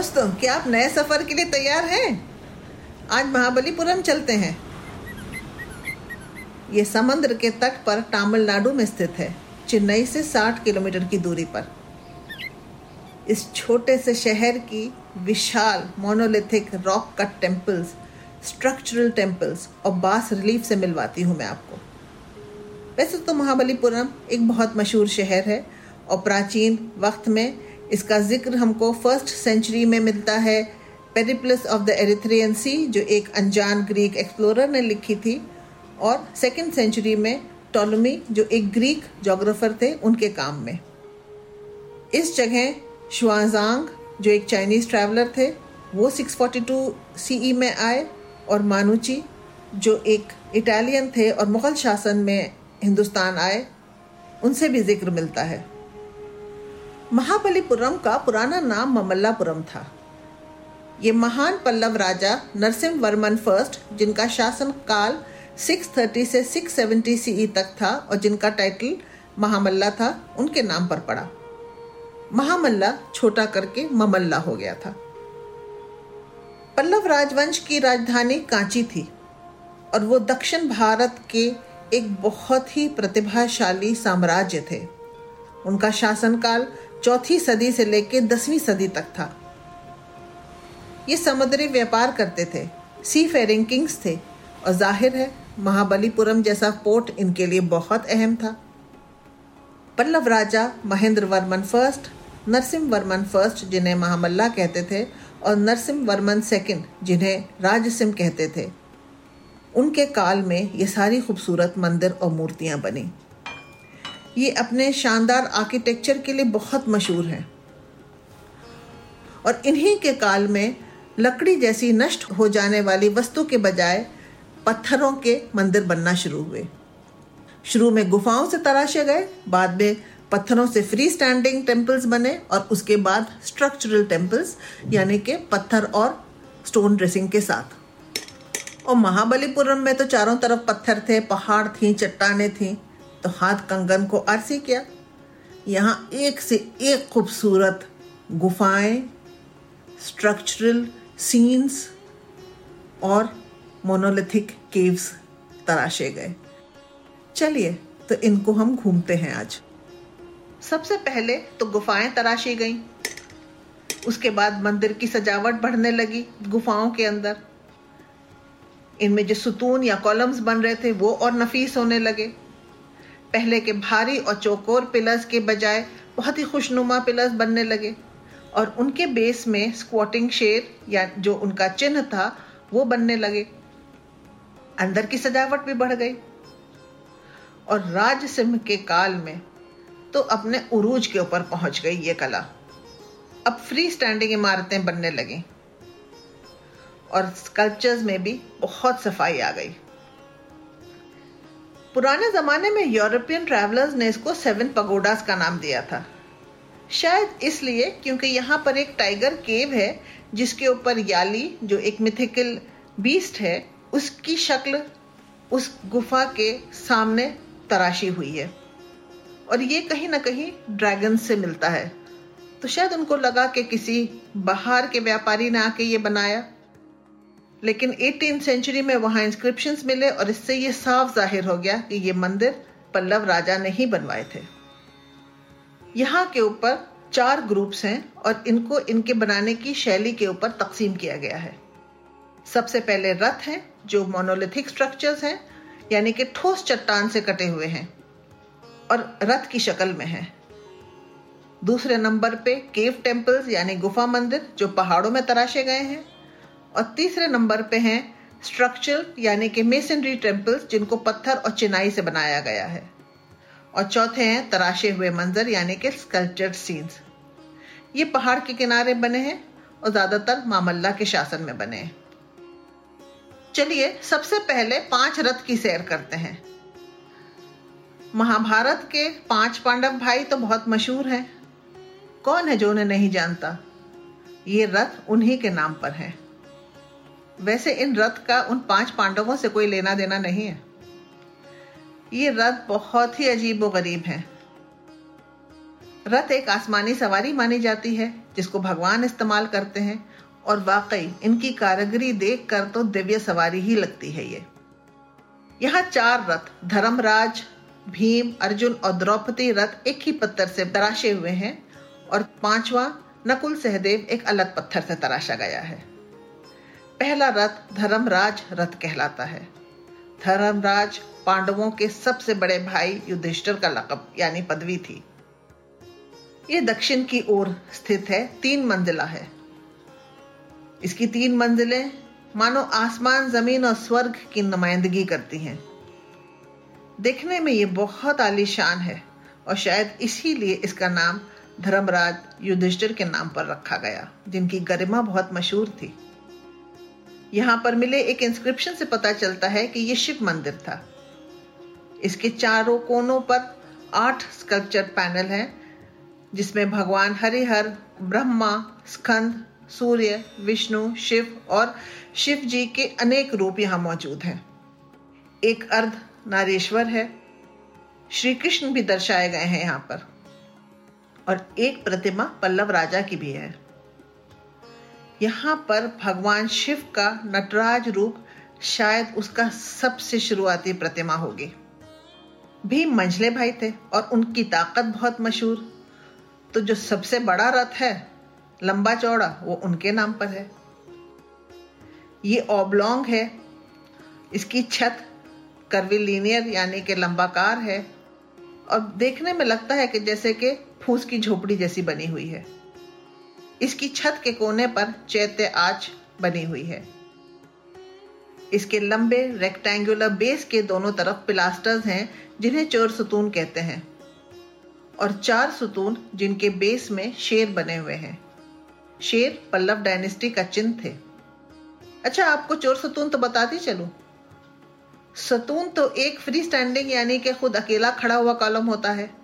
दोस्तों, क्या आप नए सफ़र के लिए तैयार हैं? आज महाबलीपुरम चलते हैं। ये समुद्र के तट पर तमिलनाडु में स्थित है, चेन्नई से 60 किलोमीटर की दूरी पर। इस छोटे से शहर की विशाल monolithic rock cut temples structural temples और बास रिलीफ से मिलवाती हूँ मैं आपको। वैसे तो महाबलीपुरम एक बहुत मशहूर शहर है और प्राचीन वक्त में इसका ज़िक्र हमको फ़र्स्ट सेंचुरी में मिलता है Periplus of the Erythraean Sea जो एक अनजान ग्रीक एक्सप्लोरर ने लिखी थी, और सेकेंड सेंचुरी में टोलमी जो एक ग्रीक जोग्राफर थे, उनके काम में। इस जगह शुआजांग जो एक चाइनीज़ ट्रैवलर थे, वो 642 सीई e में आए, और मानुची जो एक इटालियन थे, और मुगल शासन में हिंदुस्तान आए, उनसे भी ज़िक्र मिलता है। महाबलीपुरम का पुराना नाम ममल्लापुरम था। ये महान पल्लव राजा नरसिंह वर्मन फ़र्स्ट, जिनका शासन काल 630 से 670 सीई e तक था और जिनका टाइटल महामल्ला था, उनके नाम पर पड़ा। महामल्ला छोटा करके ममल्ला हो गया था। पल्लव राजवंश की राजधानी कांची थी और वो दक्षिण भारत के एक बहुत ही प्रतिभाशाली साम्राज्य थे। उनका शासनकाल चौथी सदी से लेकर दसवीं सदी तक था। ये समुद्री व्यापार करते थे। सी फेरिंग किंग्स थे। और ज़ाहिर है, महाबलीपुरम जैसा पोर्ट इनके लिए बहुत अहम था। पल्लव राजा महेंद्र वर्मन फ़र्स्ट नरसिंह वर्मन फ़र्स्ट जिन्हें महामल्ला कहते थे और नरसिंह वर्मन सेकंड जिन्हें राजसिम कहते थे। उनके काल में ये सारी खूबसूरत मंदिर और मूर्तियाँ बनी। ये अपने शानदार आर्किटेक्चर के लिए बहुत मशहूर हैं। और इन्हीं के काल में लकड़ी जैसी नष्ट हो जाने वाली वस्तु के बजाय पत्थरों के मंदिर बनना शुरू हुए। शुरू में गुफाओं से तराशे गए, बाद में पत्थरों से फ्री स्टैंडिंग टेम्पल्स बने और उसके बाद स्ट्रक्चरल टेम्पल्स यानी कि पत्थर और स्टोन ड्रेसिंग के साथ। और महाबलीपुरम में तो चारों तरफ़ पत्थर थे, पहाड़ थी, चट्टाने थी। तो हाथ कंगन को आरसी किया। यहाँ एक से एक खूबसूरत गुफाएँ स्ट्रक्चरल सीन्स और मोनोलिथिक केव्स तराशे गए। चलिए तो इनको हम घूमते हैं आज। सबसे पहले तो गुफाएँ तराशी गईं। उसके बाद मंदिर की सजावट बढ़ने लगी गुफाओं के अंदर। इनमें जो सुतून या कॉलम्स बन रहे थे वो और नफीस होने लगे। पहले के भारी और चौकोर पिलर्स के बजाय बहुत ही खुशनुमा पिलर्स बनने लगे। और उनके बेस में स्क्वाटिंग शेर या जो उनका चिन्ह था, वो बनने लगे। अंदर की सजावट भी बढ़ गई। और राज सिंह के काल में तो अपने उरूज के ऊपर पहुँच गई ये कला। अब फ्री स्टैंडिंग इमारतें बनने लगी। और स्कल्पचर्स में भी बहुत सफ़ाई आ गई। पुराने ज़माने में यूरोपियन ट्रैवलर्स ने इसको सेवन पगोडास का नाम दिया था। शायद इसलिए क्योंकि यहाँ पर एक टाइगर केव है, जिसके ऊपर याली, जो एक मिथिकल बीस्ट है, उसकी शक्ल, उस गुफा के सामने तराशी हुई है। और ये कहीं ना कहीं ड्रैगन से मिलता है। तो शायद उनको लगा कि किसी बाहर के व्यापारी ने आके ये बनाया। लेकिन 18 सेंचुरी में वहाँ इंस्क्रिप्शन मिले और इससे ये साफ़ ज़ाहिर हो गया कि ये मंदिर पल्लव राजा ने ही बनवाए थे। यहाँ के ऊपर चार ग्रुप्स हैं और इनको इनके बनाने की शैली के ऊपर तकसीम किया गया है। सबसे पहले रथ हैं, जो मोनोलिथिक स्ट्रक्चर्स हैं, यानी कि ठोस चट्टान से कटे हुए हैं और रथ की शक्ल में हैं। दूसरे नंबर पे केव टेम्पल्स यानी गुफा मंदिर, जो पहाड़ों में तराशे गए हैं। और तीसरे नंबर पे हैं स्ट्रक्चर यानी कि मेसनरी टेम्पल्स जिनको पत्थर और चिनाई से बनाया गया है। और चौथे हैं तराशे हुए मंजर, यानी कि स्कल्पचर्ड सीन्स ये पहाड़ के किनारे बने हैं और ज़्यादातर मामल्ला के शासन में बने हैं। चलिए, सबसे पहले पाँच रथ की सैर करते हैं। महाभारत के पाँच पांडव भाई तो बहुत मशहूर हैं। कौन है जो उन्हें नहीं जानता? ये रथ उन्हीं के नाम पर है। वैसे इन रथ का उन पाँच पांडवों से कोई लेना देना नहीं है। ये रथ बहुत ही अजीब व गरीब है। रथ एक आसमानी सवारी मानी जाती है, जिसको भगवान इस्तेमाल करते हैं, और वाकई इनकी कारीगरी देख कर तो दिव्य सवारी ही लगती है ये। यहाँ चार रथ, धर्मराज, भीम, अर्जुन और द्रौपदी रथ एक ही पत्थर से तराशे हुए हैं, और पांचवा नकुल सहदेव एक अलग पत्थर से तराशा गया है। पहला रथ धर्मराज रथ कहलाता है। धर्मराज पांडवों के सबसे बड़े भाई युधिष्ठर का लकब, यानी पदवी थी। ये दक्षिण की ओर स्थित है, तीन मंजिला है। इसकी तीन मंजिलें मानो आसमान, ज़मीन और स्वर्ग की नुमाइंदगी करती हैं। देखने में ये बहुत आलीशान है और शायद इसीलिए इसका नाम धर्मराज युधिष्ठिर के नाम पर रखा गया, जिनकी गरिमा बहुत मशहूर थी। यहाँ पर मिले एक इंस्क्रिप्शन से पता चलता है कि ये शिव मंदिर था। इसके चारों कोनों पर आठ स्कल्पचर पैनल हैं, जिसमें भगवान हरिहर, ब्रह्मा, स्कंद, सूर्य, विष्णु, शिव और शिव जी के अनेक रूप यहाँ मौजूद हैं। एक अर्ध नारेश्वर है। श्री कृष्ण भी दर्शाए गए हैं यहाँ पर। और एक प्रतिमा पल्लव राजा की भी है। यहाँ पर भगवान शिव का नटराज रूप शायद उसका सबसे शुरुआती प्रतिमा होगी। भी मंझले भाई थे और उनकी ताकत बहुत मशहूर। तो जो सबसे बड़ा रथ है, लंबा चौड़ा, वो उनके नाम पर है। ये ओबलोंग है। इसकी छत कर्विलीनियर यानी कि लंबाकार है। और देखने में लगता है कि जैसे कि फूस की झोपड़ी जैसी बनी हुई है। इसकी छत के कोने पर चैत्य आच बनी हुई है। इसके लंबे रेक्टेंगुलर बेस के दोनों तरफ़ पिलास्टर्स हैं, जिन्हें चोर सुतून कहते हैं, और चार सुतून जिनके बेस में शेर बने हुए हैं। शेर पल्लव डायनेस्टी का चिन्ह थे। अच्छा आपको चोर सतून तो बताती चलू। सतून तो एक फ्री स्टैंडिंग यानी कि खुद अकेला खड़ा हुआ कॉलम होता है।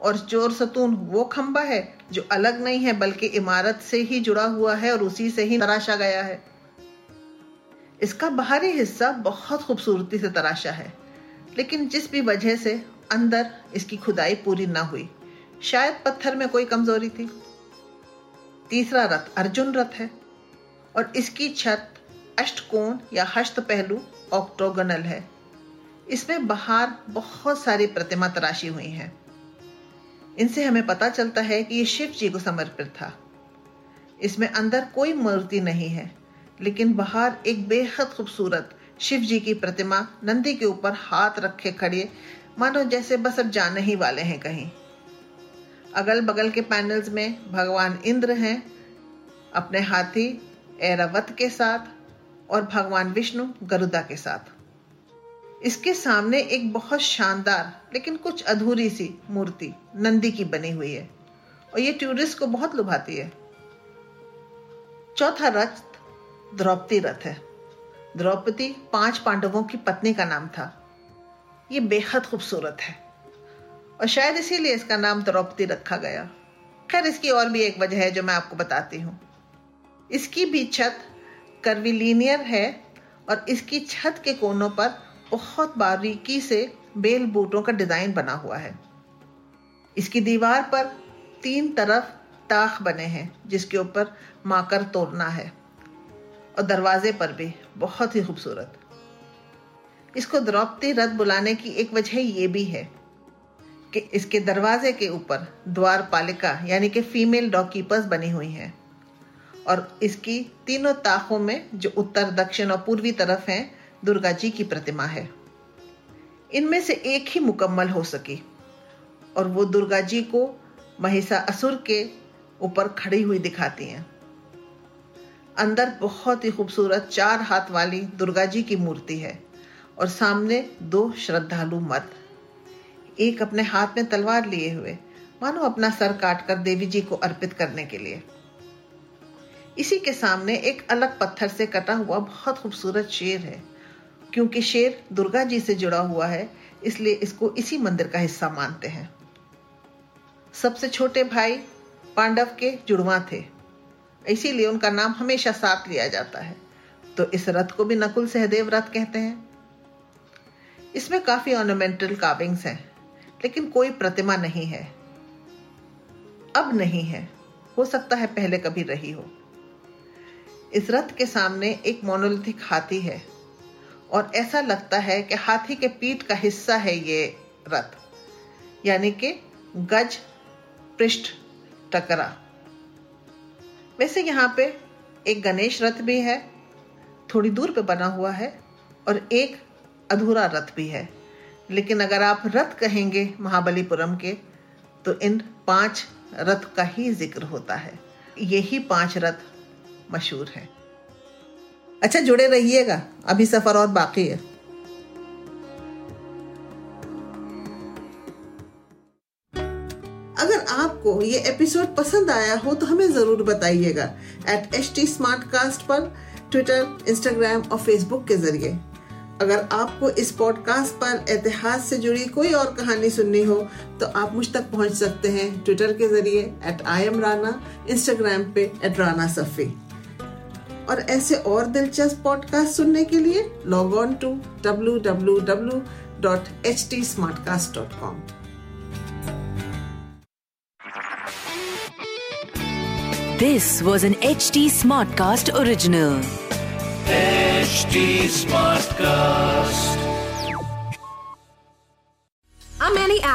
और चोर सतून वो खंबा है जो अलग नहीं है, बल्कि इमारत से ही जुड़ा हुआ है और उसी से ही तराशा गया है। इसका बाहरी हिस्सा बहुत खूबसूरती से तराशा है, लेकिन जिस भी वजह से अंदर इसकी खुदाई पूरी ना हुई, शायद पत्थर में कोई कमज़ोरी थी। तीसरा रथ अर्जुन रथ है और इसकी छत अष्टकोण या हस्त पहलू ऑक्टोगनल है। इसमें बाहर बहुत सारी प्रतिमा तराशी हुई हैं। इनसे हमें पता चलता है कि ये शिव जी को समर्पित था। इसमें अंदर कोई मूर्ति नहीं है, लेकिन बाहर एक बेहद खूबसूरत शिव जी की प्रतिमा नंदी के ऊपर हाथ रखे खड़े, मानो जैसे बस अब जाने ही वाले हैं कहीं। अगल बगल के पैनल्स में भगवान इंद्र हैं, अपने हाथी एरावत के साथ और भगवान विष्णु गरुदा के साथ। इसके सामने एक बहुत शानदार, लेकिन कुछ अधूरी सी मूर्ति, नंदी की बनी हुई है। और ये टूरिस्ट को बहुत लुभाती है। चौथा रथ द्रौपदी रथ है। द्रौपदी पाँच पांडवों की पत्नी का नाम था। ये बेहद खूबसूरत है। और शायद इसीलिए इसका नाम द्रौपदी रखा गया। खैर, इसकी और भी एक वजह है जो मैं आपको बताती हूँ। इसकी भी छत कर्विलीनियर है और इसकी छत के कोनों पर बहुत बारीकी से बेल बूटों का डिज़ाइन बना हुआ है। इसकी दीवार पर तीन तरफ़ ताख बने हैं, जिसके ऊपर माकर तोड़ना है, और दरवाजे पर भी बहुत ही खूबसूरत। इसको द्रौपदी रथ बुलाने की एक वजह ये भी है कि इसके दरवाजे के ऊपर द्वार पालिका, यानी कि फीमेल डॉकीपर्स बनी हुई हैं, और इसकी तीनों ताकों में जो उत्तर, दक्षिण और पूर्वी तरफ़ हैं दुर्गा जी की प्रतिमा है। इनमें से एक ही मुकम्मल हो सकी और वो दुर्गा जी को महिषा असुर के ऊपर खड़ी हुई दिखाती हैं। अंदर बहुत ही खूबसूरत चार हाथ वाली दुर्गा जी की मूर्ति है और सामने दो श्रद्धालु मर्द एक अपने हाथ में तलवार लिए हुए, मानो अपना सर काटकर देवी जी को अर्पित करने के लिए। इसी के सामने एक अलग पत्थर से कटा हुआ बहुत खूबसूरत शेर है। क्योंकि शेर दुर्गा जी से जुड़ा हुआ है, इसलिए इसको इसी मंदिर का हिस्सा मानते हैं। सबसे छोटे भाई पांडव के जुड़वा थे, इसीलिए उनका नाम हमेशा साथ लिया जाता है। तो इस रथ को भी नकुल सहदेव रथ कहते हैं। इसमें काफ़ी ऑर्नामेंटल काविंग्स हैं, लेकिन कोई प्रतिमा नहीं है। अब नहीं है, हो सकता है पहले कभी रही हो। इस रथ के सामने एक मोनोलिथिक हाथी है। और ऐसा लगता है कि हाथी के पीठ का हिस्सा है ये रथ। यानी कि गज पृष्ठ टकरा। वैसे यहाँ पे एक गणेश रथ भी है, थोड़ी दूर पे बना हुआ है, और एक अधूरा रथ भी है। लेकिन अगर आप रथ कहेंगे महाबलीपुरम के तो इन पाँच रथ का ही ज़िक्र होता है। यही पाँच रथ मशहूर है। अच्छा जुड़े रहिएगा। अभी सफ़र और बाकी है। अगर आपको ये एपिसोड पसंद आया हो तो हमें ज़रूर बताइएगा। एट एच टी पर ट्विटर इंस्टाग्राम और फेसबुक के ज़रिए। अगर आपको इस पॉडकास्ट पर इतिहास से जुड़ी कोई और कहानी सुननी हो तो आप मुझ तक पहुँच सकते हैं ट्विटर के ज़रिए at I M Rana Instagram पे एट राना सफ़ी और ऐसे और दिलचस्प पॉडकास्ट सुनने के लिए log on to W W W dot H T smart cast dot com this was an H T smart cast original H T smart Annie